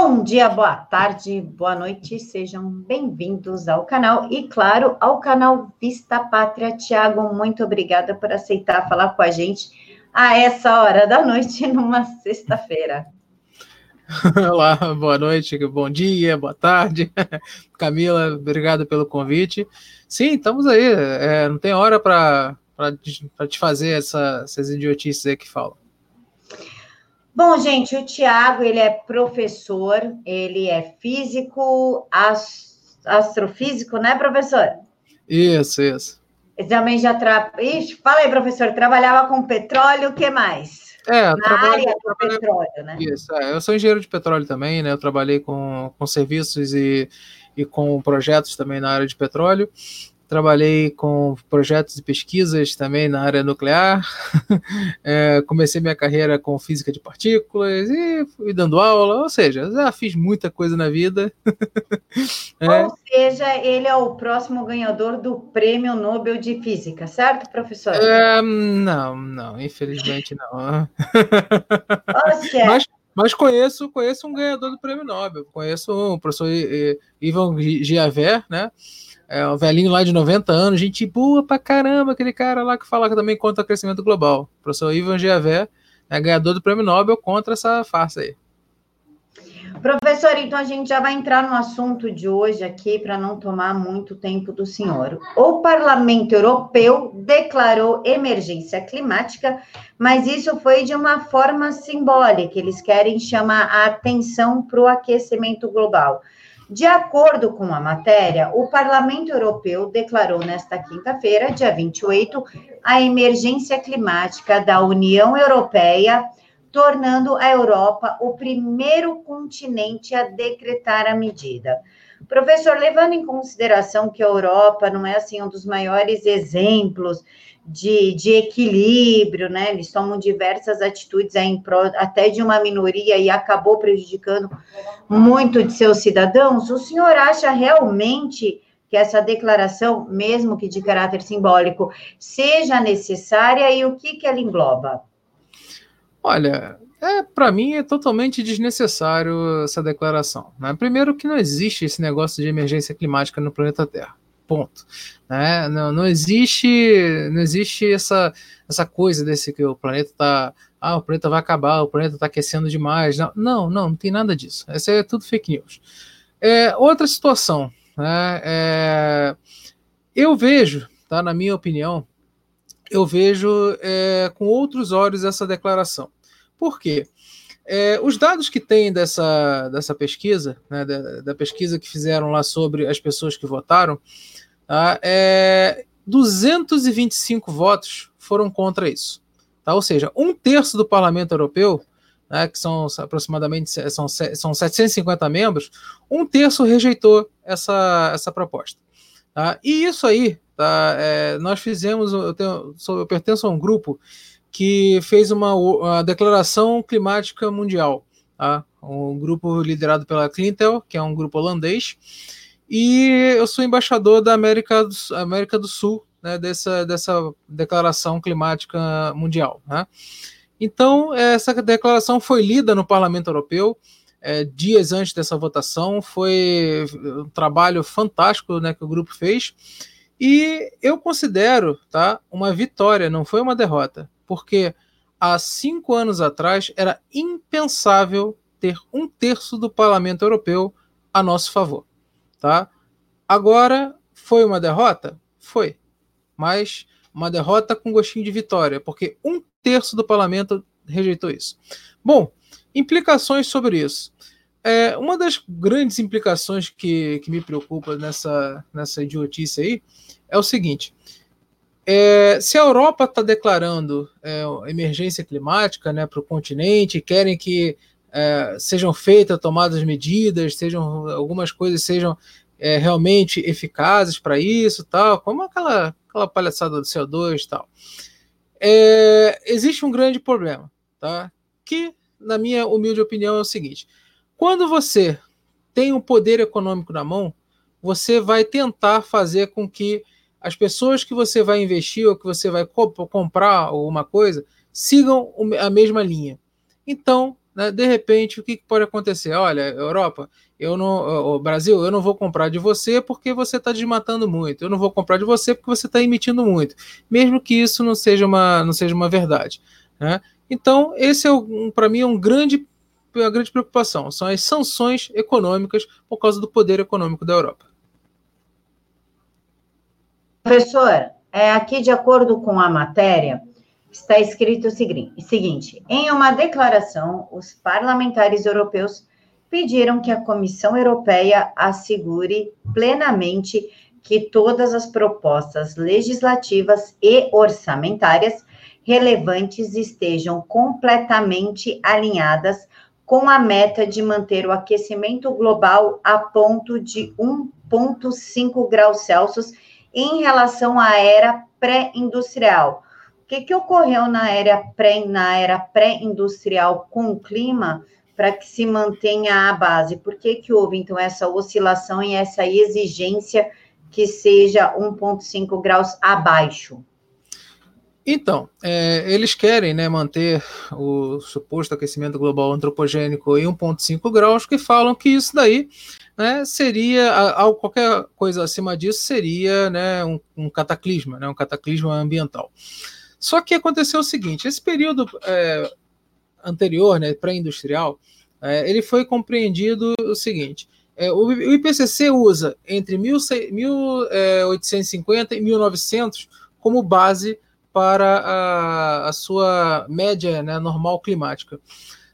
Bom dia, boa tarde, boa noite, sejam bem-vindos ao canal e, claro, ao canal Vista Pátria. Tiago, muito obrigada por aceitar falar com a gente a essa hora da noite, numa sexta-feira. Olá, boa noite, bom dia, boa tarde. Camila, obrigado pelo convite. Sim, estamos aí, é, não tem hora para te fazer essa, essas idiotices aí que falam. Bom, gente, o Tiago, ele é professor, ele é físico, astrofísico, né, professor? Isso, isso. Ele também já tra... Ixi, fala aí, professor, trabalhava com petróleo, o que mais? É, Na área do petróleo, né? Isso, é, eu sou engenheiro de petróleo também, né? Eu trabalhei com, com serviços e, e com projetos também na área de petróleo trabalhei com projetos e pesquisas também na área nuclear, é, comecei minha carreira com física de partículas e fui dando aula, ou seja, já fiz muita coisa na vida. é. Ou seja, ele é o próximo ganhador do Prêmio Nobel de Física, certo, professor? É, não, não, infelizmente não. Mas, mas conheço, conheço um ganhador do Prêmio Nobel, conheço o professor Ivan Giaver, né? É um velhinho lá de 90 anos, gente boa pra caramba, aquele cara lá que fala também contra o crescimento global. O professor Ivan Giavé é ganhador do prêmio Nobel contra essa farsa aí. Professor, então a gente já vai entrar no assunto de hoje aqui para não tomar muito tempo do senhor. O Parlamento Europeu declarou emergência climática, mas isso foi de uma forma simbólica. Eles querem chamar a atenção para o aquecimento global. De acordo com a matéria, o Parlamento Europeu declarou nesta quinta-feira, dia 28, a emergência climática da União Europeia, tornando a Europa o primeiro continente a decretar a medida. Professor, levando em consideração que a Europa não é assim um dos maiores exemplos de, de equilíbrio, né? Eles tomam diversas atitudes aí pro, até de uma minoria e acabou prejudicando muito de seus cidadãos. O senhor acha realmente que essa declaração, mesmo que de caráter simbólico, seja necessária e o que, que ela engloba? Olha, é, para mim é totalmente desnecessário essa declaração. Né? Primeiro que não existe esse negócio de emergência climática no planeta Terra. Ponto. Né? Não, não existe não existe essa, essa coisa desse que o planeta está ah, o planeta vai acabar, o planeta está aquecendo demais. Não, não, não, tem nada disso. Isso é tudo fake news. É, outra situação, né? É, eu vejo, tá, na minha opinião, eu vejo é, com outros olhos essa declaração. Por quê? É, os dados que tem dessa, dessa pesquisa, né, da, da, pesquisa que fizeram lá sobre as pessoas que votaram, tá, é, 225 votos foram contra isso. Tá? Ou seja, um terço do parlamento europeu, né, que são aproximadamente são, são 750 membros, um terço rejeitou essa, essa proposta. Tá? E isso aí, tá, é, nós fizemos, eu, tenho, eu pertenço a um grupo que fez uma, uma declaração climática mundial, tá? um grupo liderado pela Clintel, que é um grupo holandês, e eu sou embaixador da América do, América do Sul, né, dessa, dessa declaração climática mundial. Né? Então, essa declaração foi lida no Parlamento Europeu é, dias antes dessa votação, foi um trabalho fantástico né, que o grupo fez, e eu considero tá, uma vitória, não foi uma derrota porque há cinco anos atrás era impensável ter um terço do parlamento europeu a nosso favor. Tá? Agora, foi uma derrota? Foi. Mas uma derrota com gostinho de vitória, porque um terço do parlamento rejeitou isso. Bom, implicações sobre isso. É, uma das grandes implicações que, que me preocupa nessa, nessa idiotice aí é o seguinte: é, se a Europa está declarando é, emergência climática né, para o continente, querem que é, sejam feitas, tomadas medidas, sejam algumas coisas sejam é, realmente eficazes para isso, tal, como aquela, aquela palhaçada do CO2 e tal. É, existe um grande problema, tá? Que, na minha humilde opinião, é o seguinte: quando você tem o poder econômico na mão, você vai tentar fazer com que as pessoas que você vai investir ou que você vai comp comprar alguma coisa sigam a mesma linha. Então, né, de repente, o que pode acontecer? Olha, Europa, eu não, Brasil, eu não vou comprar de você porque você está desmatando muito. Eu não vou comprar de você porque você está emitindo muito, mesmo que isso não seja uma, não seja uma verdade. Né? Então, esse é para mim é um grande, uma grande preocupação. São as sanções econômicas por causa do poder econômico da Europa. Professor, é, aqui de acordo com a matéria, está escrito o seguinte: em uma declaração, os parlamentares europeus pediram que a Comissão Europeia assegure plenamente que todas as propostas legislativas e orçamentárias relevantes estejam completamente alinhadas com a meta de manter o aquecimento global a ponto de 1,5 graus Celsius em relação à era pré-industrial. O que, que ocorreu na era pré-industrial com o clima para que se mantenha a base? Por que, que houve então essa oscilação e essa exigência que seja 1,5 graus abaixo? Então, é, eles querem né, manter o suposto aquecimento global antropogênico em 1,5 graus, que falam que isso daí né, seria, a, qualquer coisa acima disso seria né, um, um, cataclisma, né, um cataclisma ambiental. Só que aconteceu o seguinte: esse período é, anterior, né, pré-industrial, é, ele foi compreendido o seguinte. É, o, o, IPCC usa entre 1850 e 1900 como base para a, a sua média né, normal climática.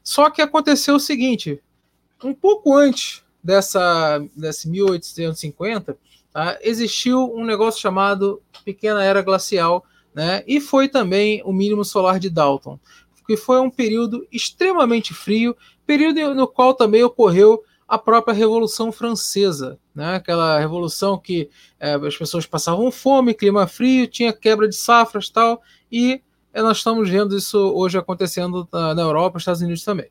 Só que aconteceu o seguinte: um pouco antes dessa, desse 1850, tá, existiu um negócio chamado Pequena Era Glacial, né, e foi também o mínimo solar de Dalton, que foi um período extremamente frio, período no qual também ocorreu a própria Revolução Francesa, né? aquela revolução que é, as pessoas passavam fome, clima frio, tinha quebra de safras tal, e é, nós estamos vendo isso hoje acontecendo na, na Europa, Estados Unidos também.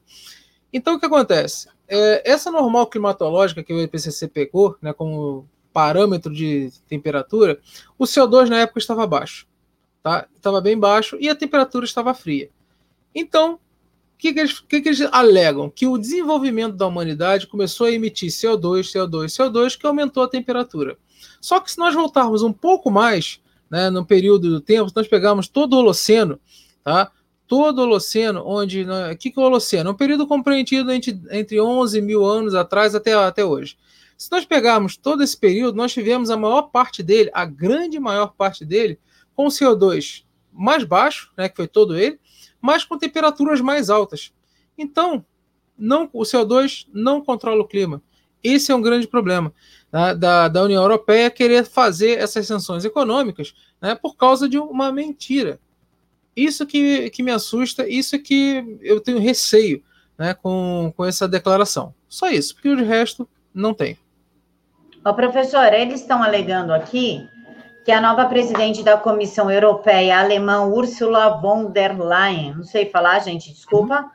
Então o que acontece? É, essa normal climatológica que o IPCC pegou, né, como parâmetro de temperatura, o CO2 na época estava baixo, tá? Estava bem baixo e a temperatura estava fria. Então que, que, eles, que, que eles alegam? Que o desenvolvimento da humanidade começou a emitir CO2, CO2, CO2, que aumentou a temperatura. Só que se nós voltarmos um pouco mais, né, no período do tempo, se nós pegarmos todo o Holoceno, tá? todo o Holoceno, onde. O né, que, que é o Holoceno? É um período compreendido entre, entre 11 mil anos atrás até, até hoje. Se nós pegarmos todo esse período, nós tivemos a maior parte dele, a grande maior parte dele, com CO2 mais baixo, né, que foi todo ele, mas com temperaturas mais altas. Então, não, o CO2 não controla o clima. Esse é um grande problema né, da, da União Europeia querer fazer essas sanções econômicas né, por causa de uma mentira. Isso que, que me assusta, isso que eu tenho receio né, com, com essa declaração. Só isso, porque o resto não tem. Ô, professor, eles estão alegando aqui que a nova presidente da Comissão Europeia, alemã Ursula von der Leyen, não sei falar, gente, desculpa,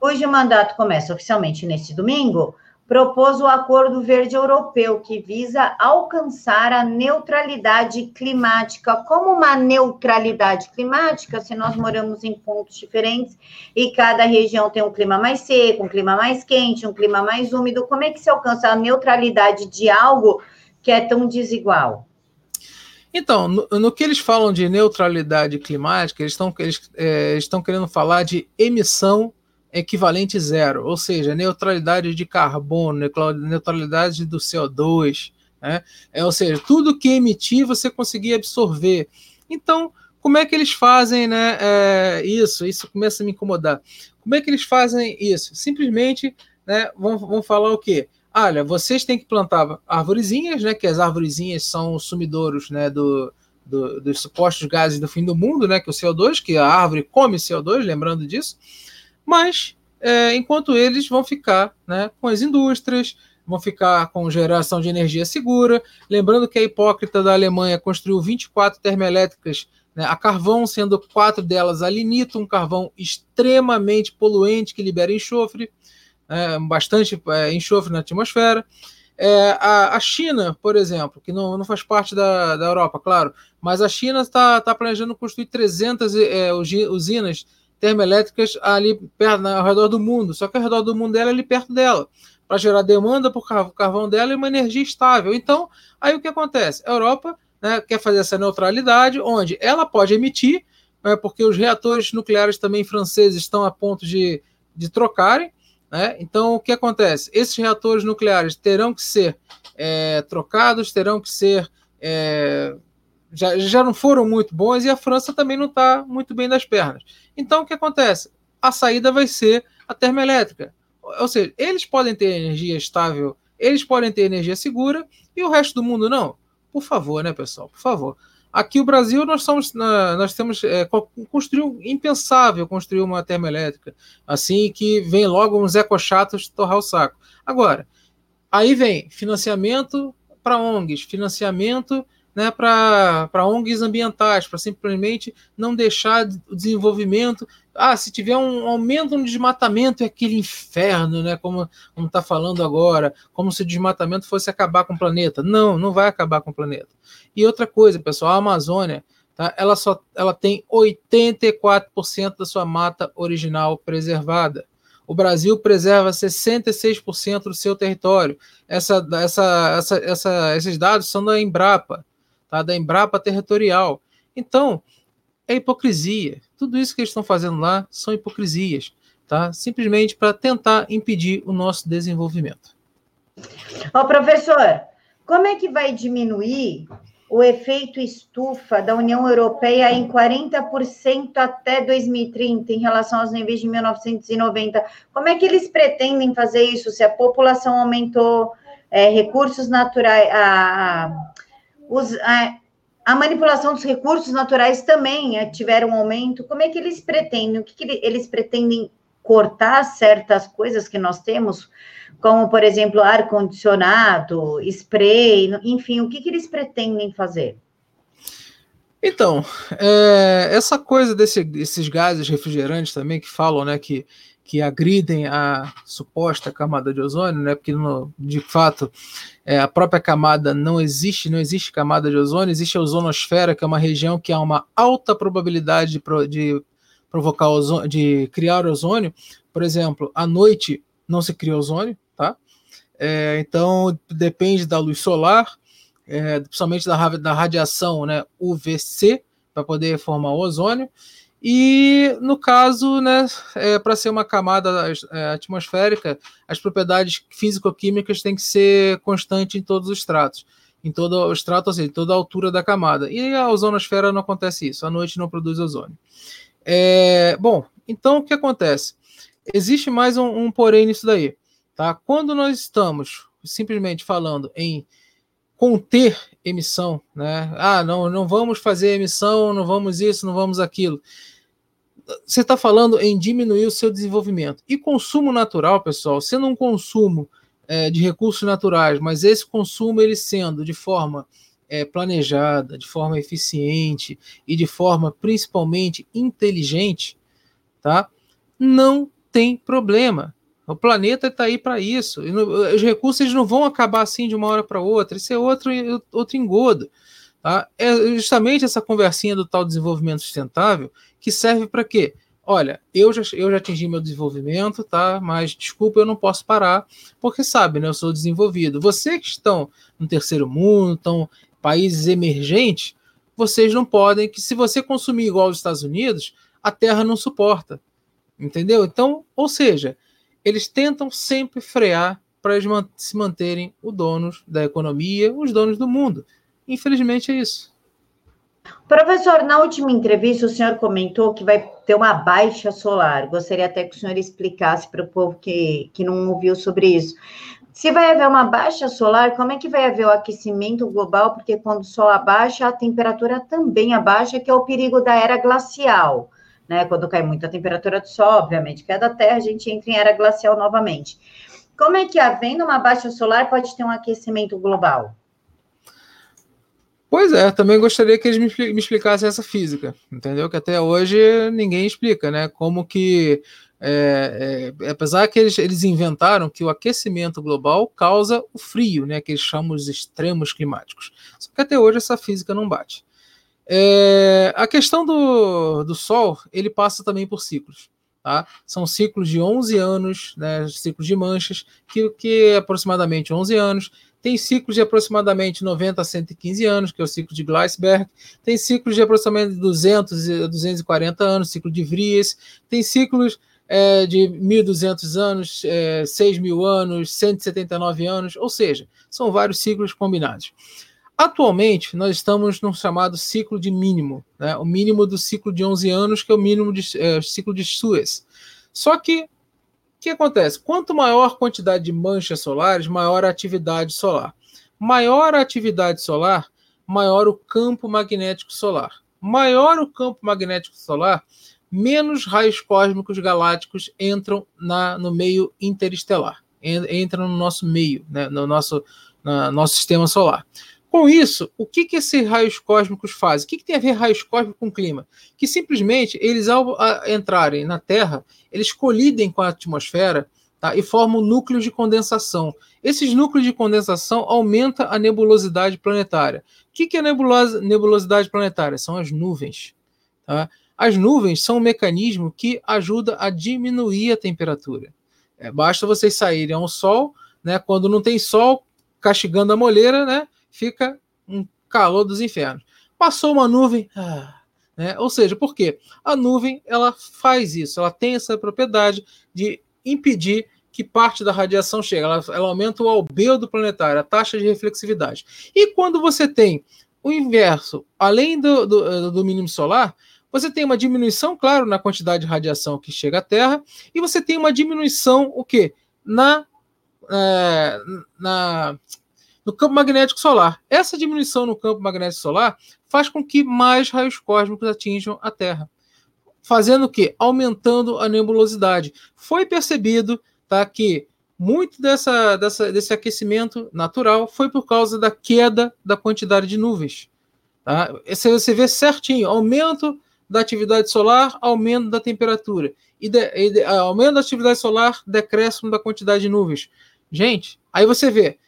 cujo mandato começa oficialmente neste domingo, propôs o Acordo Verde Europeu, que visa alcançar a neutralidade climática. Como uma neutralidade climática, se nós moramos em pontos diferentes e cada região tem um clima mais seco, um clima mais quente, um clima mais úmido, como é que se alcança a neutralidade de algo que é tão desigual? Então, no, no, que eles falam de neutralidade climática, eles estão eles, é, estão querendo falar de emissão equivalente zero, ou seja, neutralidade de carbono, neutralidade do CO2, né? é, ou seja, tudo que emitir você conseguir absorver. Então, como é que eles fazem né, é, isso? Isso começa a me incomodar. Como é que eles fazem isso? Simplesmente né, vão, vão falar o quê? Olha, vocês têm que plantar arvorezinhas, né? Que as arvorezinhas são os sumidouros, né? Do, do, dos supostos gases do fim do mundo, né? Que é o CO2, que a árvore come CO2, lembrando disso. Mas é, enquanto eles vão ficar, né? Com as indústrias, vão ficar com geração de energia segura. Lembrando que a hipócrita da Alemanha construiu 24 termoelétricas né, a carvão, sendo quatro delas a linito, um carvão extremamente poluente que libera enxofre é, bastante é, enxofre na atmosfera. É, a, a, China, por exemplo, que não, não faz parte da, da Europa, claro, mas a China está tá planejando construir 300 é, usinas termoelétricas ali perto, ao redor do mundo, só que ao redor do mundo dela ali perto dela, para gerar demanda por carvão dela e uma energia estável. Então, aí o que acontece? A Europa né, quer fazer essa neutralidade, onde ela pode emitir, né, porque os reatores nucleares também franceses estão a ponto de, de trocarem. Né? Então, o que acontece? Esses reatores nucleares terão que ser é, trocados, terão que ser é, já, já não foram muito bons e a França também não está muito bem das pernas. Então, o que acontece? A saída vai ser a termoelétrica. Ou seja, eles podem ter energia estável, eles podem ter energia segura e o resto do mundo não. Por favor, né, pessoal? Por favor. Aqui o Brasil nós somos nós temos é, construir um impensável construir uma termoelétrica assim que vem logo uns ecochatos torrar o saco. Agora, aí vem financiamento para ONGs, financiamento né, para ONGs ambientais, para simplesmente não deixar o desenvolvimento. Ah, se tiver um aumento no desmatamento, é aquele inferno, né, como está falando agora, como se o desmatamento fosse acabar com o planeta. Não, não vai acabar com o planeta. E outra coisa, pessoal, a Amazônia, tá, ela, só, ela tem 84% da sua mata original preservada. O Brasil preserva 66% do seu território. Essa, essa, essa, essa, esses dados são da Embrapa tá? da Embrapa Territorial. Então, é hipocrisia. Tudo isso que eles estão fazendo lá são hipocrisias, tá? simplesmente para tentar impedir o nosso desenvolvimento. Ó, professor, como é que vai diminuir o efeito estufa da União Europeia em 40% até 2030 em relação aos níveis de 1990? Como é que eles pretendem fazer isso se a população aumentou, é, recursos naturais, a, os, a, a, manipulação dos recursos naturais também é, tiveram um aumento. Como é que eles pretendem? O que, que eles pretendem cortar certas coisas que nós temos, como, por exemplo, ar-condicionado, spray, enfim, o que, que eles pretendem fazer? Então, é, essa coisa desse, desses gases refrigerantes também que falam, né, que que agridem a suposta camada de ozônio, né? Porque no, de fato é, a própria camada não existe, não existe camada de ozônio, existe a ozonosfera, que é uma região que há uma alta probabilidade de, pro, de provocar ozônio, de criar ozônio. Por exemplo, à noite não se cria ozônio, tá? É, então depende da luz solar, é, principalmente da, da radiação, né, UVC, para poder formar ozônio. E no caso, né, é, para ser uma camada é, atmosférica, as propriedades físico-químicas têm que ser constantes em todos os estratos, em todo o estrato, ou seja, em toda a altura da camada. E a ozonosfera não acontece isso, a noite não produz ozônio. É, bom, então o que acontece? Existe mais um, um porém nisso daí. Tá? Quando nós estamos simplesmente falando em conter emissão, né? Ah, não, não vamos fazer emissão, não vamos isso, não vamos aquilo você está falando em diminuir o seu desenvolvimento. E consumo natural, pessoal, sendo um consumo é, de recursos naturais, mas esse consumo ele sendo de forma é, planejada, de forma eficiente e de forma principalmente inteligente, tá? Não tem problema. O planeta está aí para isso. Os recursos eles não vão acabar assim de uma hora para outra. Isso é outro, outro engodo. Tá? É justamente essa conversinha do tal desenvolvimento sustentável que serve para quê? Olha, eu já, eu já atingi meu desenvolvimento, tá? Mas desculpa, eu não posso parar, porque sabe, né? Eu sou desenvolvido. Vocês que estão no terceiro mundo, estão países emergentes, vocês não podem, que se você consumir igual os Estados Unidos, a Terra não suporta. Entendeu? Então, ou seja, eles tentam sempre frear para eles se manterem os donos da economia, os donos do mundo. Infelizmente é isso. Professor, na última entrevista o senhor comentou que vai ter uma baixa solar. Gostaria até que o senhor explicasse para o povo que, que não ouviu sobre isso. Se vai haver uma baixa solar, como é que vai haver o aquecimento global? Porque quando o sol abaixa, a temperatura também abaixa, que é o perigo da era glacial. Né? Quando cai muito a temperatura do sol, obviamente, que é da Terra, a gente entra em era glacial novamente. Como é que, havendo uma baixa solar, pode ter um aquecimento global? Pois é, também gostaria que eles me, explicassem essa física, entendeu? Que até hoje ninguém explica, né? Como que, é, é, apesar que eles, eles inventaram que o aquecimento global causa o frio, né? Que eles chamam os extremos climáticos. Só que até hoje essa física não bate. É, a questão do, do Sol, ele passa também por ciclos. Tá? São ciclos de 11 anos, né, ciclos de manchas, que, que é aproximadamente 11 anos. Tem ciclos de aproximadamente 90 a 115 anos, que é o ciclo de Gleisberg. Tem ciclos de aproximadamente 200 a 240 anos, ciclo de Vries. Tem ciclos é, de 1.200 anos, é, 6.000 anos, 179 anos, ou seja, são vários ciclos combinados. Atualmente, nós estamos no chamado ciclo de mínimo, né? o mínimo do ciclo de 11 anos, que é o mínimo é, ciclo de Suez. Só que que acontece? Quanto maior a quantidade de manchas solares, maior a atividade solar. Maior a atividade solar, maior o campo magnético solar. Maior o campo magnético solar, menos raios cósmicos galácticos entram na, no meio interestelar, entram no nosso meio, né, no nosso, no nosso sistema solar. Com isso, o que, que esses raios cósmicos fazem? O que, que tem a ver raios cósmicos com clima? Que simplesmente eles, ao entrarem na Terra, eles colidem com a atmosfera tá, e formam núcleos de condensação. Esses núcleos de condensação aumentam a nebulosidade planetária. O que, é nebulosa, nebulosidade planetária? São as nuvens. Tá? As nuvens são um mecanismo que ajuda a diminuir a temperatura. É, basta vocês saírem ao sol, né, quando não tem sol, castigando a moleira, né? fica um calor dos infernos. Passou uma nuvem, ah, né? ou seja, por quê? A nuvem ela faz isso, ela tem essa propriedade de impedir que parte da radiação chegue, ela, ela aumenta o albedo planetário, a taxa de reflexividade. E quando você tem o inverso, além do, do, do mínimo solar, você tem uma diminuição, claro, na quantidade de radiação que chega à Terra, e você tem uma diminuição, o quê? Na, é, na no campo magnético solar. Essa diminuição no campo magnético solar faz com que mais raios cósmicos atinjam a Terra. Fazendo o quê? Aumentando a nebulosidade. Foi percebido tá, que muito dessa, dessa, desse aquecimento natural foi por causa da queda da quantidade de nuvens. Tá? Você vê certinho, aumento da atividade solar, aumento da temperatura. E, de, e de, aumento da atividade solar, decréscimo da quantidade de nuvens. Gente, aí você vê,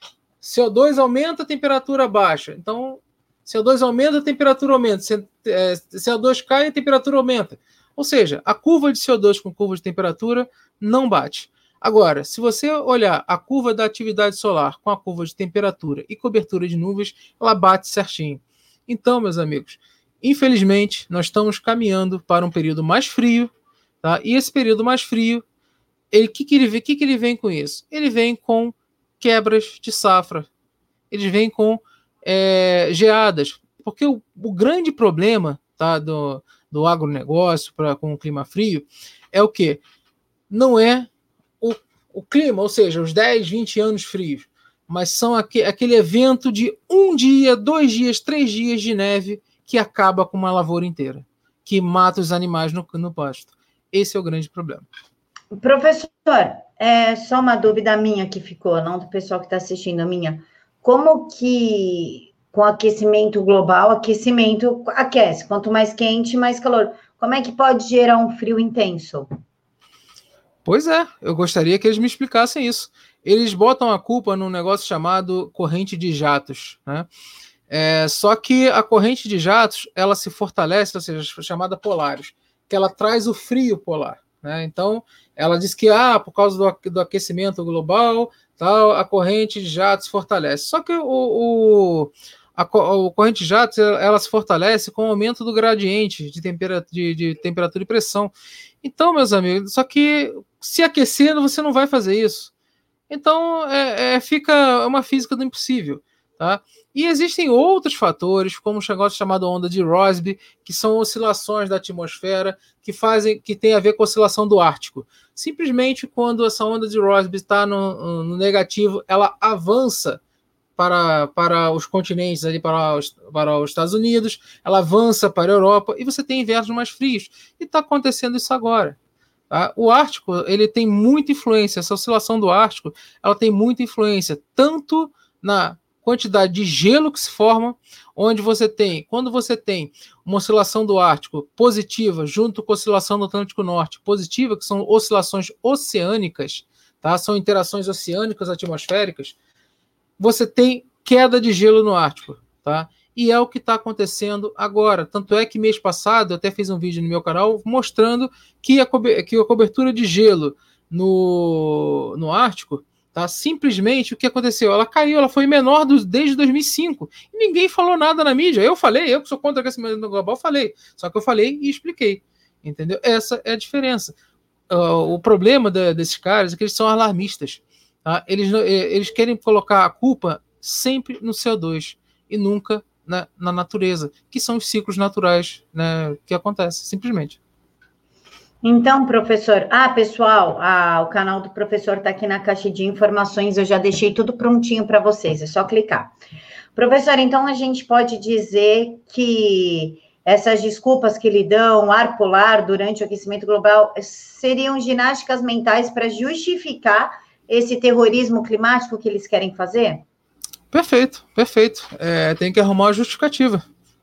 CO2 aumenta, a temperatura baixa. Então, CO2 aumenta, a temperatura aumenta. CO2 é, cai, a temperatura aumenta. Ou seja, a curva de CO2 com curva de temperatura não bate. Agora, se você olhar a curva da atividade solar com a curva de temperatura e cobertura de nuvens, ela bate certinho. Então, meus amigos, infelizmente, nós estamos caminhando para um período mais frio, tá? E esse período mais frio, o que, que, ele, que, que ele vem com isso? Ele vem com quebras de safra. Eles vêm com é, geadas. Porque o, o, grande problema tá, do, do agronegócio pra, com o clima frio é o que? Não é o, o clima, ou seja, os 10, 20 anos frios, mas são aqu aquele evento de um dia, dois dias, três dias de neve que acaba com uma lavoura inteira, que mata os animais no, no pasto. Esse é o grande problema. Professor, é só uma dúvida minha que ficou, não do pessoal que está assistindo, a minha. Como que com aquecimento global, aquecimento aquece, quanto mais quente, mais calor. Como é que pode gerar um frio intenso? Pois é, eu gostaria que eles me explicassem isso. Eles botam a culpa num negócio chamado corrente de jatos, né? É, só que a corrente de jatos ela se fortalece, ou seja, chamada polares, que ela traz o frio polar. Né? Então, ela diz que ah, por causa do, do aquecimento global, tal, a corrente de jatos fortalece. Só que o, o a, a corrente de jatos ela se fortalece com o aumento do gradiente de, tempera, de, de temperatura e pressão. Então, meus amigos, só que se aquecendo, você não vai fazer isso. Então, é, é, fica uma física do impossível. Tá? E existem outros fatores, como o negócio chamado onda de Rossby, que são oscilações da atmosfera que fazem, que tem a ver com a oscilação do Ártico. Simplesmente quando essa onda de Rossby está no, no, negativo, ela avança para, para os continentes ali para os, para os Estados Unidos, ela avança para a Europa e você tem invernos mais frios. E está acontecendo isso agora. Tá? O Ártico ele tem muita influência. Essa oscilação do Ártico ela tem muita influência tanto na quantidade de gelo que se forma, onde você tem, quando você tem uma oscilação do Ártico positiva junto com a oscilação do Atlântico Norte positiva, que são oscilações oceânicas, tá? São interações oceânicas atmosféricas, você tem queda de gelo no Ártico, tá? E é o que está acontecendo agora. Tanto é que mês passado eu até fiz um vídeo no meu canal mostrando que a, que a cobertura de gelo no, no Ártico, tá? simplesmente o que aconteceu? Ela caiu, ela foi menor desde 2005. E ninguém falou nada na mídia. Eu falei, eu que sou contra o aquecimento global, falei. Só que eu falei e expliquei. Entendeu? Essa é a diferença. Uh, o problema da, desses caras é que eles são alarmistas. Tá? Eles, eles querem colocar a culpa sempre no CO2 e nunca na, na natureza, que são os ciclos naturais né, que acontecem, simplesmente. Então, professor, ah, pessoal, ah, o canal do professor está aqui na caixa de informações, eu já deixei tudo prontinho para vocês, é só clicar. Professor, então a gente pode dizer que essas desculpas que lhe dão, ar polar durante o aquecimento global, seriam ginásticas mentais para justificar esse terrorismo climático que eles querem fazer? Perfeito, perfeito. É, tem que arrumar uma justificativa.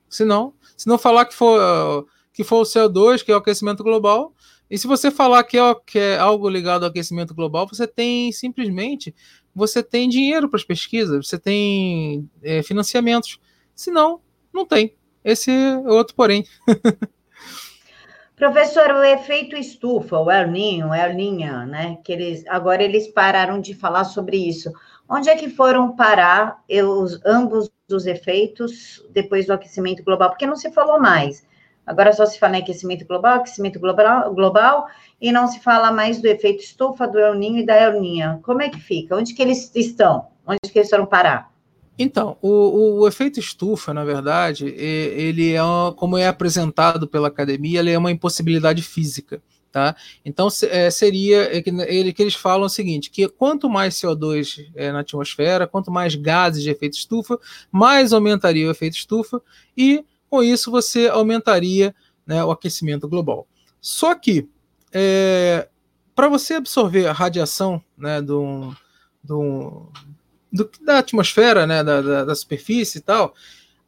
Senão, se não falar que for, que for o CO2, que é o aquecimento global, e se você falar que é, que é algo ligado ao aquecimento global, você tem simplesmente você tem dinheiro para as pesquisas, você tem é, financiamentos. Senão, não tem. Esse é outro porém. Professor, o efeito estufa, o El Ninho, El Ninha, né? Que eles agora eles pararam de falar sobre isso. Onde é que foram parar os, ambos os efeitos depois do aquecimento global? Porque não se falou mais. Agora só se fala em aquecimento global, aquecimento global, global e não se fala mais do efeito estufa, do El Ninho e da El Ninha. Como é que fica? Onde que eles estão? Onde que eles foram parar? Então, o, o, efeito estufa, na verdade, ele é, como é apresentado pela academia, ele é uma impossibilidade física. Tá? Então é, seria é que, ele, que eles falam o seguinte: que quanto mais CO2 é, na atmosfera, quanto mais gases de efeito estufa, mais aumentaria o efeito estufa, e com isso você aumentaria né, o aquecimento global. Só que é, para você absorver a radiação né, do, do, do, da atmosfera, né, da, da, da superfície e tal,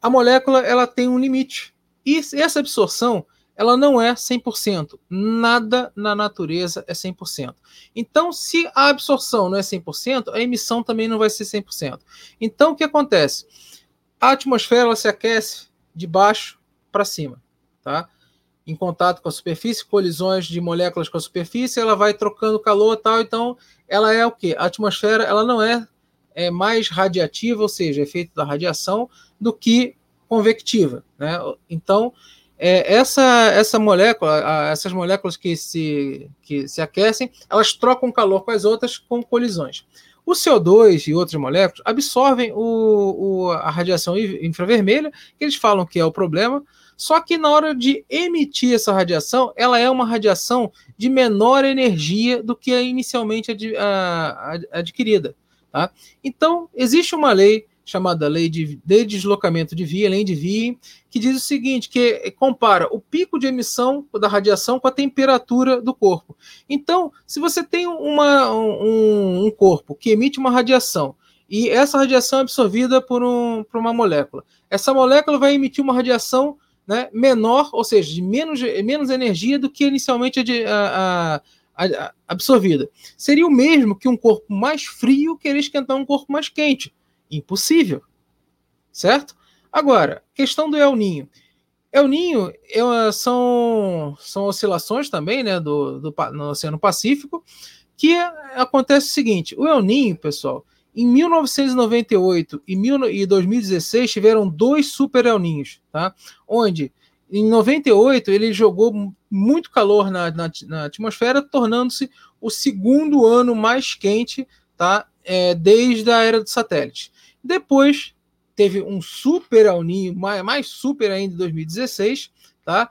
a molécula ela tem um limite. E essa absorção ela não é 100%. Nada na natureza é 100%. Então, se a absorção não é 100%, a emissão também não vai ser 100%. Então, o que acontece? A atmosfera se aquece de baixo para cima, tá? Em contato com a superfície, colisões de moléculas com a superfície, ela vai trocando calor tal. Então, ela é o que? A atmosfera, ela não é, é mais radiativa, ou seja, efeito da radiação, do que convectiva, né? Então, é, essa, essa molécula, essas moléculas que se, que se aquecem, elas trocam calor com as outras com colisões. O CO2 e outras moléculas absorvem o, o, a radiação infravermelha, que eles falam que é o problema, só que na hora de emitir essa radiação, ela é uma radiação de menor energia do que a inicialmente ad, a, a, adquirida. Tá? Então, existe uma lei chamada Lei de, de Deslocamento de Via, Lei de Wien, que diz o seguinte, que compara o pico de emissão da radiação com a temperatura do corpo. Então, se você tem uma, um, um corpo que emite uma radiação e essa radiação é absorvida por, um, por uma molécula, essa molécula vai emitir uma radiação né, menor, ou seja, de menos, menos energia do que inicialmente a, a, a, absorvida. Seria o mesmo que um corpo mais frio querer esquentar um corpo mais quente. Impossível. Certo? Agora, questão do El Ninho. El Ninho é, são, são oscilações também né, do, do, no Oceano Pacífico, que acontece o seguinte: o El Ninho, pessoal, em 1998 e, mil, e 2016 tiveram dois super El Ninhos, tá? onde em 98 ele jogou muito calor na, na, na atmosfera, tornando-se o segundo ano mais quente tá? É, desde a era dos satélites. Depois teve um super El Ninho, mais, super ainda em 2016, tá?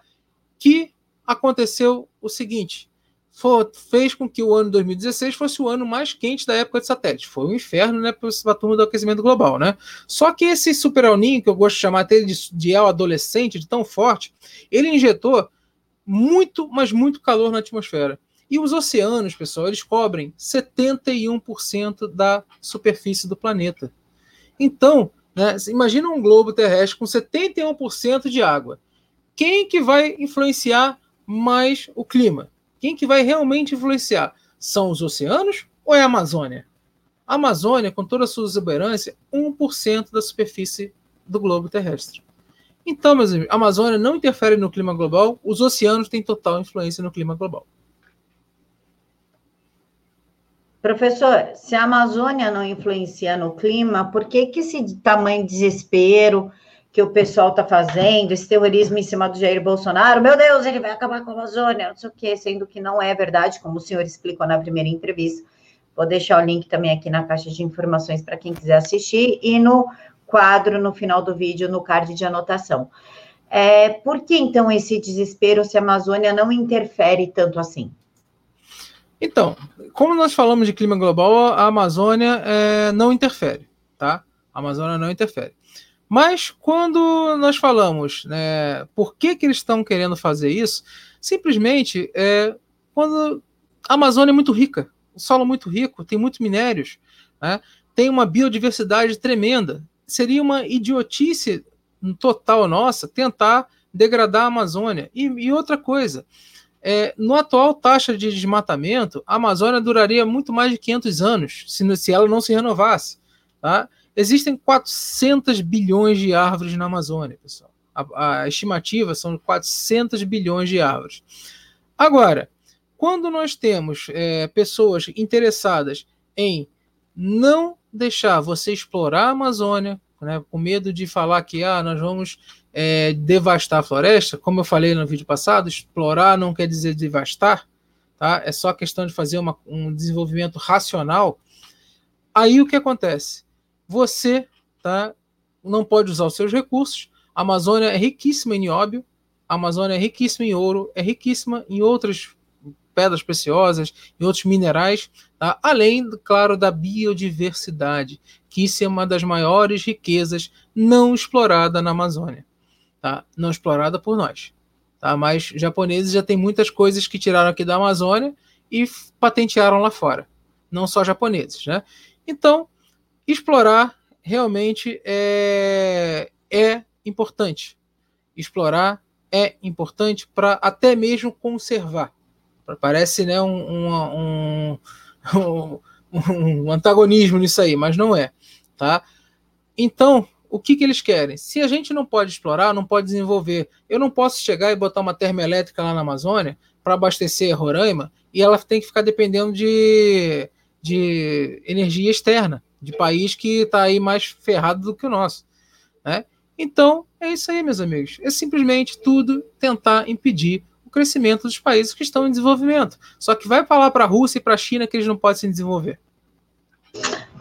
Que aconteceu o seguinte: foi, fez com que o ano 2016 fosse o ano mais quente da época de satélite. Foi um inferno, né, para a turma do aquecimento global, né? Só que esse super El Ninho, que eu gosto de chamar até de, de El adolescente, de tão forte, ele injetou muito, mas muito calor na atmosfera. E os oceanos, pessoal, eles cobrem 71% da superfície do planeta. Então, né, imagina um globo terrestre com 71% de água. Quem que vai influenciar mais o clima? Quem que vai realmente influenciar? São os oceanos ou é a Amazônia? A Amazônia, com toda a sua exuberância, 1% da superfície do globo terrestre. Então, meus amigos, a Amazônia não interfere no clima global, os oceanos têm total influência no clima global. Professor, se a Amazônia não influencia no clima, por que, que esse tamanho de desespero que o pessoal está fazendo, esse terrorismo em cima do Jair Bolsonaro, meu Deus, ele vai acabar com a Amazônia, não sei o quê, sendo que não é verdade, como o senhor explicou na primeira entrevista. Vou deixar o link também aqui na caixa de informações para quem quiser assistir e no quadro no final do vídeo, no card de anotação. É, por que então esse desespero se a Amazônia não interfere tanto assim? Então, como nós falamos de clima global, a Amazônia é, não interfere, tá? A Amazônia não interfere. Mas quando nós falamos, né, por que, que eles estão querendo fazer isso? Simplesmente é quando a Amazônia é muito rica, o solo é muito rico, tem muitos minérios, né, tem uma biodiversidade tremenda. Seria uma idiotice total nossa tentar degradar a Amazônia. E, e outra coisa, é, no atual taxa de desmatamento, a Amazônia duraria muito mais de 500 anos se, se ela não se renovasse. Tá? Existem 400 bilhões de árvores na Amazônia, pessoal. A, a estimativa são 400 bilhões de árvores. Agora, quando nós temos é, pessoas interessadas em não deixar você explorar a Amazônia, né, com medo de falar que ah, nós vamos é, devastar a floresta, como eu falei no vídeo passado, explorar não quer dizer devastar, tá? É só questão de fazer uma, um desenvolvimento racional. Aí o que acontece? Você, tá? Não pode usar os seus recursos. A Amazônia é riquíssima em nióbio, a Amazônia é riquíssima em ouro, é riquíssima em outras pedras preciosas e outros minerais, tá? além, claro, da biodiversidade, que isso é uma das maiores riquezas não explorada na Amazônia tá? não explorada por nós. Tá? Mas japoneses já tem muitas coisas que tiraram aqui da Amazônia e patentearam lá fora. Não só japoneses. Né? Então, explorar realmente é, é importante. Explorar é importante para até mesmo conservar. Parece né, um, um, um, um, antagonismo nisso aí, mas não é. Tá? Então, o que, que eles querem? Se a gente não pode explorar, não pode desenvolver, eu não posso chegar e botar uma termoelétrica lá na Amazônia para abastecer Roraima e ela tem que ficar dependendo de, de energia externa, de país que está aí mais ferrado do que o nosso. Né? Então, é isso aí, meus amigos. É simplesmente tudo tentar impedir o crescimento dos países que estão em desenvolvimento. Só que vai falar para a Rússia e para a China que eles não podem se desenvolver.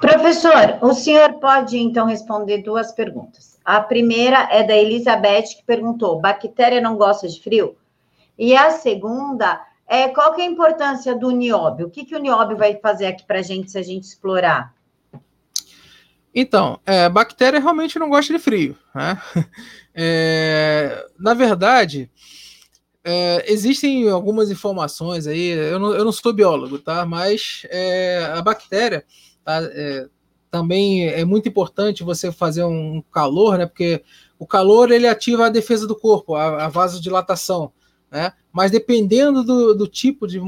Professor, o senhor pode então responder duas perguntas. A primeira é da Elizabeth, que perguntou: bactéria não gosta de frio? E a segunda é qual que é a importância do nióbio? O que, que o nióbio vai fazer aqui para a gente se a gente explorar? Então, é, bactéria realmente não gosta de frio. Né? É, na verdade, é, existem algumas informações aí, eu não, eu não sou biólogo, tá? Mas é, a bactéria Tá? É, também é muito importante você fazer um calor, né? Porque o calor ele ativa a defesa do corpo, a, a vasodilatação. Né? Mas dependendo do, do tipo de.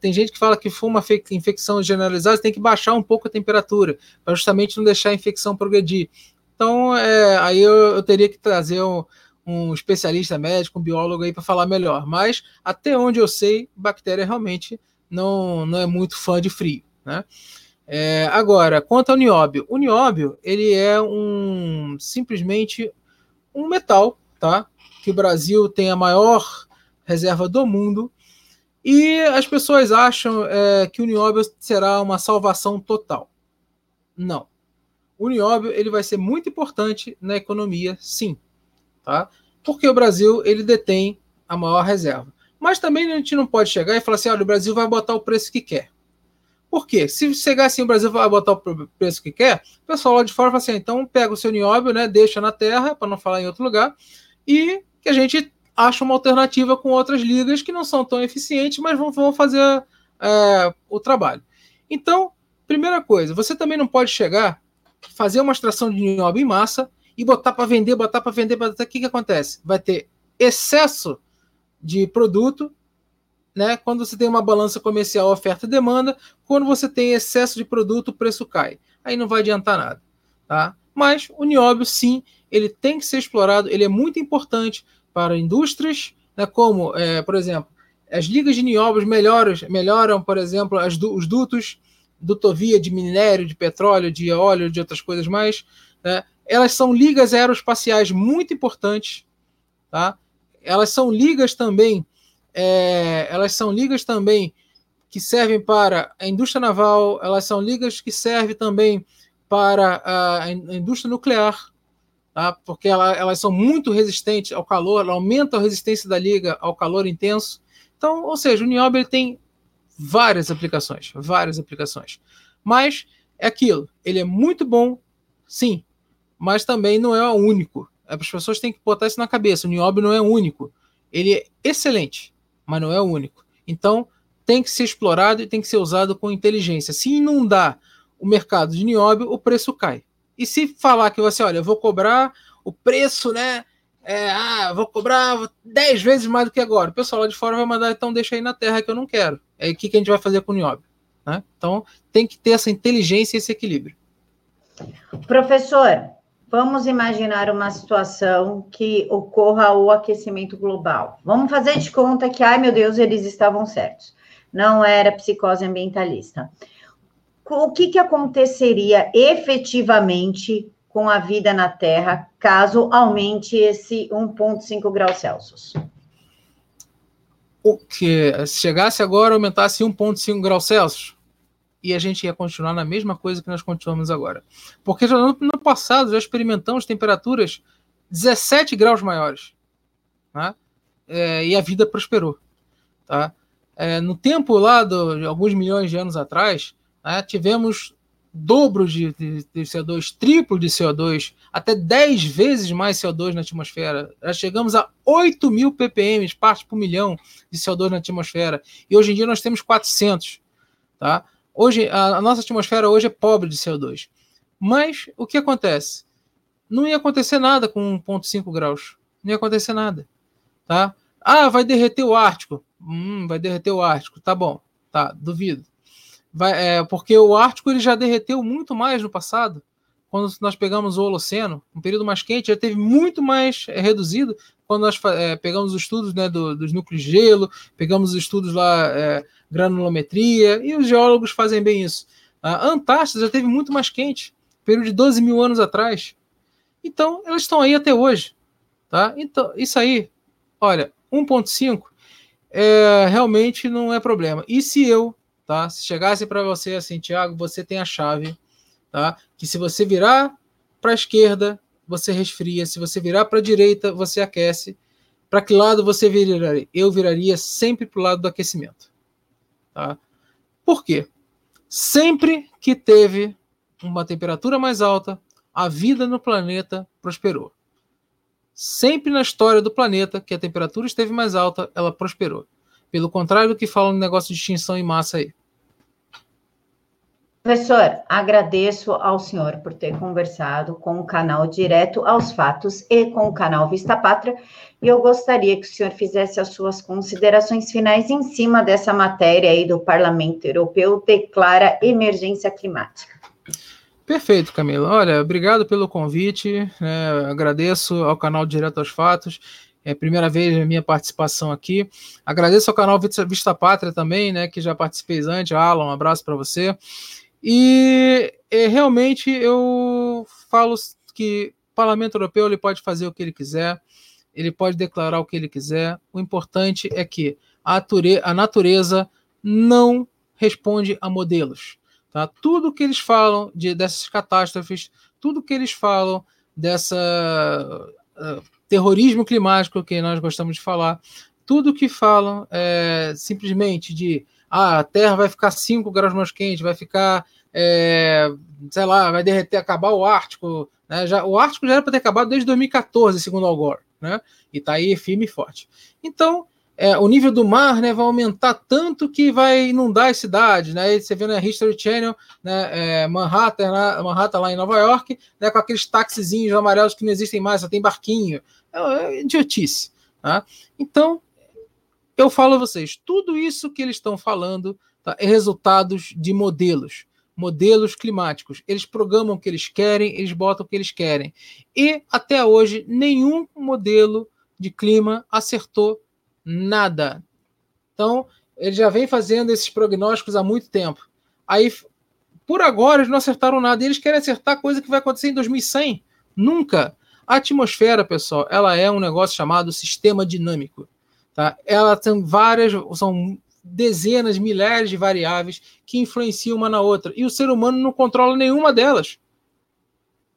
Tem gente que fala que for uma infecção generalizada, tem que baixar um pouco a temperatura, para justamente não deixar a infecção progredir. Então, é, aí eu, eu, teria que trazer um, um especialista médico, um biólogo aí para falar melhor. Mas até onde eu sei, bactéria realmente não, não é muito fã de frio. Né? É, agora, quanto ao nióbio, o nióbio ele é um simplesmente um metal, tá? Que o Brasil tem a maior reserva do mundo e as pessoas acham é, que o nióbio será uma salvação total. Não. O nióbio ele vai ser muito importante na economia, sim, tá? Porque o Brasil ele detém a maior reserva. Mas também a gente não pode chegar e falar assim, olha, o Brasil vai botar o preço que quer. Por quê? Se chegar assim, o Brasil vai botar o preço que quer, o pessoal lá de fora fala assim: então pega o seu nióbio, né, deixa na terra, para não falar em outro lugar, e que a gente acha uma alternativa com outras ligas que não são tão eficientes, mas vão, vão fazer é, o trabalho. Então, primeira coisa, você também não pode chegar, fazer uma extração de nióbio em massa e botar para vender, botar para vender, botar. O que, que acontece? Vai ter excesso de produto né? Quando você tem uma balança comercial oferta e demanda, quando você tem excesso de produto, o preço cai. Aí não vai adiantar nada, tá? Mas o nióbio, sim, ele tem que ser explorado, ele é muito importante para indústrias, né, como, é, por exemplo, as ligas de nióbios melhoram, melhoram por exemplo, as, os dutos, dutovia de minério, de petróleo, de óleo, de outras coisas mais. Né? Elas são ligas aeroespaciais muito importantes. Tá? Elas são ligas também, é, elas são ligas também que servem para a indústria naval, elas são ligas que servem também para a indústria nuclear, tá? porque ela, elas são muito resistentes ao calor, ela aumenta a resistência da liga ao calor intenso. Então, ou seja, o nióbio tem várias aplicações, várias aplicações. Mas é aquilo, ele é muito bom, sim, mas também não é o único. As pessoas têm que botar isso na cabeça. O nióbio não é único. Ele é excelente, mas não é o único. Então, tem que ser explorado e tem que ser usado com inteligência. Se inundar o mercado de nióbio, o preço cai. E se falar que você, olha, eu vou cobrar o preço, né? É, ah, vou cobrar 10 vezes mais do que agora. O pessoal lá de fora vai mandar, então deixa aí na terra que eu não quero. É o que, que a gente vai fazer com o nióbio. Né? Então tem que ter essa inteligência e esse equilíbrio. Professor, vamos imaginar uma situação que ocorra o aquecimento global. Vamos fazer de conta que, ai meu Deus, eles estavam certos. Não era psicose ambientalista. O que, que aconteceria efetivamente com a vida na Terra caso aumente esse 1,5 graus Celsius? O que? Se chegasse agora, aumentasse 1,5 graus Celsius, e a gente ia continuar na mesma coisa que nós continuamos agora. Porque já no, no passado já experimentamos temperaturas 17 graus maiores. Né? É, e a vida prosperou. Tá? É, no tempo lá do, de alguns milhões de anos atrás, né, tivemos dobro de, de, de, CO2, triplo de CO2, até 10 vezes mais CO2 na atmosfera. Já chegamos a 8 mil ppm, partes por milhão de CO2 na atmosfera. E hoje em dia nós temos 400. Tá? Hoje, a, a nossa atmosfera hoje é pobre de CO2. Mas o que acontece? Não ia acontecer nada com 1,5 graus. Não ia acontecer nada. Tá? Ah, vai derreter o Ártico. Hum, vai derreter o Ártico. Tá bom. Tá, duvido. Vai, é, porque o Ártico ele já derreteu muito mais no passado. Quando nós pegamos o Holoceno, um período mais quente, já teve muito mais é, reduzido. Quando nós é, pegamos os estudos né, do, dos núcleos de gelo, pegamos os estudos lá, é, granulometria, e os geólogos fazem bem isso. A Antártida já teve muito mais quente, período de 12 mil anos atrás. Então, elas estão aí até hoje. Tá? Então, isso aí, olha, 1.5 é, realmente não é problema. E se eu tá? Se chegasse para você assim, Tiago, você tem a chave, tá? Que se você virar para a esquerda, você resfria, se você virar para a direita, você aquece. Para que lado você viraria? Eu viraria sempre para o lado do aquecimento, tá? Por quê? Sempre que teve uma temperatura mais alta, a vida no planeta prosperou. Sempre na história do planeta que a temperatura esteve mais alta, ela prosperou. Pelo contrário do que falam no negócio de extinção em massa aí. Professor, agradeço ao senhor por ter conversado com o canal Direto aos Fatos e com o canal Vista Pátria, e eu gostaria que o senhor fizesse as suas considerações finais em cima dessa matéria aí do Parlamento Europeu declara emergência climática. Perfeito, Camila. Olha, obrigado pelo convite. É, agradeço ao canal Direto aos Fatos. É a primeira vez a minha participação aqui. Agradeço ao canal Vista Pátria também, né, que já participei antes. Alan, um abraço para você. E é, realmente eu falo que o Parlamento Europeu ele pode fazer o que ele quiser, ele pode declarar o que ele quiser. O importante é que a, a natureza não responde a modelos. Tá? Tudo que eles falam de, dessas catástrofes, tudo que eles falam dessa uh, terrorismo climático que nós gostamos de falar, tudo que falam é simplesmente de ah, a Terra vai ficar 5 graus mais quente, vai ficar, é, sei lá, vai derreter, acabar o Ártico. Né? Já, o Ártico já era para ter acabado desde 2014, segundo Al Gore, né? e está aí firme e forte. Então, é, o nível do mar né, vai aumentar tanto que vai inundar as cidades. Né? você vê na History Channel, né, é, Manhattan, lá, Manhattan, lá em Nova York, né, com aqueles taxizinhos amarelos que não existem mais, só tem barquinho. É, é idiotice. Tá? Então, eu falo a vocês, tudo isso que eles estão falando tá, é resultados de modelos. Modelos climáticos. Eles programam o que eles querem, eles botam o que eles querem. E até hoje, nenhum modelo de clima acertou nada. Então, ele já vem fazendo esses prognósticos há muito tempo. Aí, por agora, eles não acertaram nada. E eles querem acertar coisa que vai acontecer em 2100. Nunca. A atmosfera, pessoal, ela é um negócio chamado sistema dinâmico. Tá? Ela tem várias, são dezenas, milhares de variáveis que influenciam uma na outra. E o ser humano não controla nenhuma delas.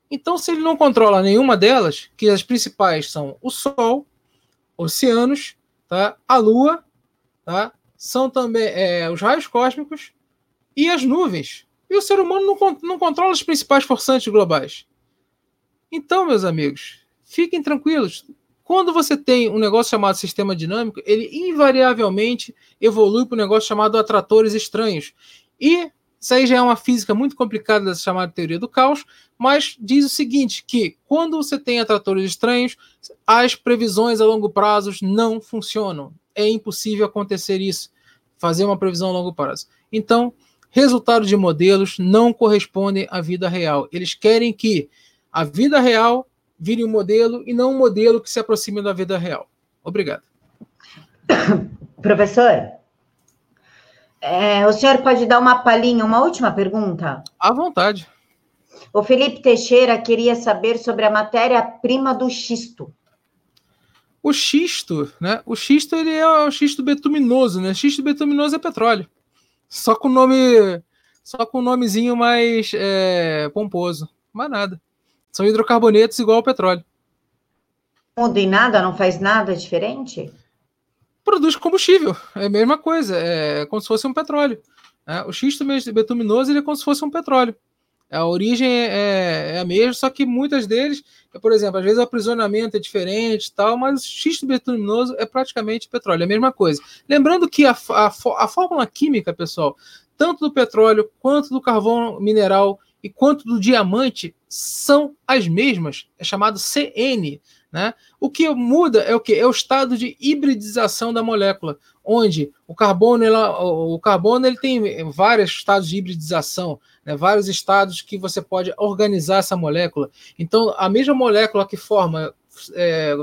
Então, se ele não controla nenhuma delas, que as principais são o Sol, oceanos, tá? a Lua, tá? são também é, os raios cósmicos e as nuvens. E o ser humano não, não controla os principais forçantes globais. Então, meus amigos, fiquem tranquilos. Quando você tem um negócio chamado sistema dinâmico, ele invariavelmente evolui para um negócio chamado atratores estranhos. E isso aí já é uma física muito complicada dessa chamada teoria do caos, mas diz o seguinte: que quando você tem atratores estranhos, as previsões a longo prazo não funcionam. É impossível acontecer isso, fazer uma previsão a longo prazo. Então, resultados de modelos não correspondem à vida real. Eles querem que a vida real vire um modelo e não um modelo que se aproxime da vida real. Obrigado. Professor, é, o senhor pode dar uma palhinha, uma última pergunta? À vontade. O Felipe Teixeira queria saber sobre a matéria-prima do xisto. O xisto, né? O xisto ele é o xisto betuminoso, né? Xisto betuminoso é petróleo. Só com nome, só com nomezinho mais é, pomposo. Mais nada. São hidrocarbonetos igual ao petróleo. Não muda em nada, não faz nada diferente? Produz combustível, é a mesma coisa, é como se fosse um petróleo. Né? O xisto betuminoso ele é como se fosse um petróleo. A origem é, é, é, a mesma, só que muitas deles, por exemplo, às vezes o aprisionamento é diferente tal, mas o xisto betuminoso é praticamente petróleo, é a mesma coisa. Lembrando que a, a, a fórmula química, pessoal, tanto do petróleo quanto do carvão mineral e quanto do diamante são as mesmas, é chamado CN. Né? O que muda é o que? É o estado de hibridização da molécula, onde o carbono, o carbono ele tem vários estados de hibridização, né? vários estados que você pode organizar essa molécula. Então, a mesma molécula que forma é,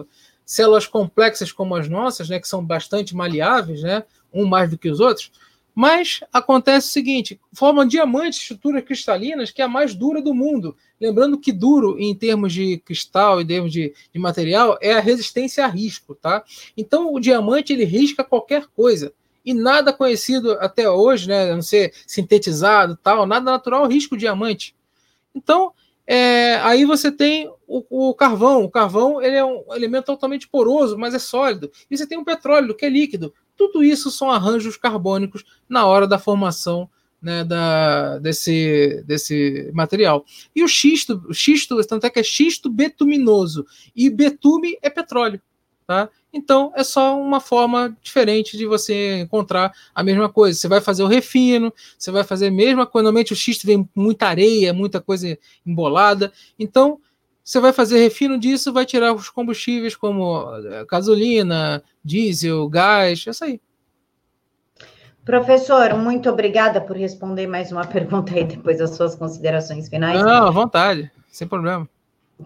células complexas como as nossas, né, que são bastante maleáveis, né, um mais do que os outros, mas acontece o seguinte: forma diamantes, estruturas cristalinas, que é a mais dura do mundo. Lembrando que duro, em termos de cristal, em termos de, de material, é a resistência a risco, tá? Então o diamante ele risca qualquer coisa. E nada conhecido até hoje, né? A não ser sintetizado tal, nada natural risca o diamante. Então, é, aí você tem o, o, carvão. O carvão ele é um elemento totalmente poroso, mas é sólido. E você tem o petróleo, que é líquido. Tudo isso são arranjos carbônicos na hora da formação né, da, desse, desse material. E o xisto, o xisto, tanto é que é xisto betuminoso, e betume é petróleo. Tá? Então é só uma forma diferente de você encontrar a mesma coisa. Você vai fazer o refino, você vai fazer a mesma coisa. Normalmente o xisto vem muita areia, muita coisa embolada. Então você vai fazer refino disso, vai tirar os combustíveis como eh, gasolina, diesel, gás, isso aí. Professor, muito obrigada por responder mais uma pergunta aí depois das suas considerações finais. Não, à vontade, sem problema.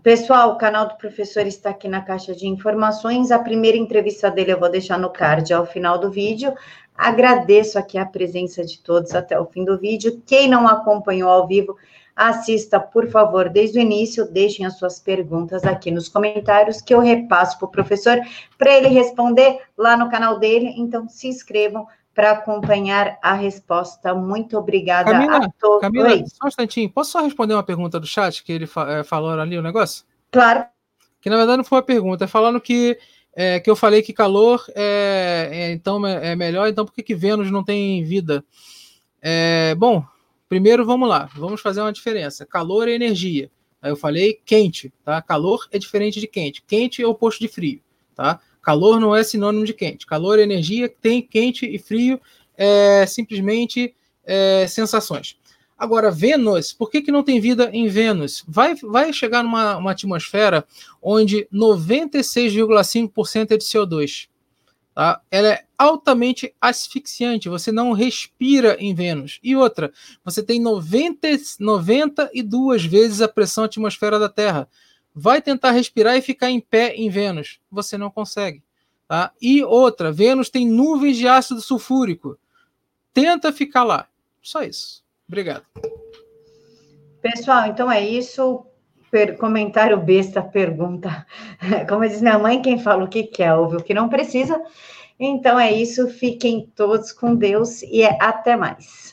Pessoal, o canal do professor está aqui na caixa de informações. A primeira entrevista dele eu vou deixar no card ao final do vídeo. Agradeço aqui a presença de todos até o fim do vídeo. Quem não acompanhou ao vivo, Assista, por favor, desde o início, deixem as suas perguntas aqui nos comentários que eu repasso para o professor para ele responder lá no canal dele. Então, se inscrevam para acompanhar a resposta. Muito obrigada Camila, a todos. Camila, Oi. só um instantinho. Posso só responder uma pergunta do chat que ele é, falou ali o negócio? Claro. Que na verdade não foi uma pergunta, é falando que é, que eu falei que calor é, é então é, é melhor, então por que, que Vênus não tem vida? É, bom, Primeiro, vamos lá, vamos fazer uma diferença. Calor é energia. Aí eu falei quente, tá? Calor é diferente de quente. Quente é o oposto de frio, tá? Calor não é sinônimo de quente. Calor é energia, tem quente e frio é simplesmente é, sensações. Agora, Vênus, por que, que não tem vida em Vênus? Vai, vai chegar numa atmosfera onde 96,5% é de CO2. Tá? Ela é altamente asfixiante, você não respira em Vênus. E outra, você tem 90, 92 vezes a pressão atmosfera da Terra. Vai tentar respirar e ficar em pé em Vênus, você não consegue. Tá? E outra, Vênus tem nuvens de ácido sulfúrico. Tenta ficar lá. Só isso. Obrigado. Pessoal, então é isso. Per comentário besta, pergunta. Como diz minha mãe, quem fala o que quer, ouve o que não precisa. Então é isso. Fiquem todos com Deus e até mais.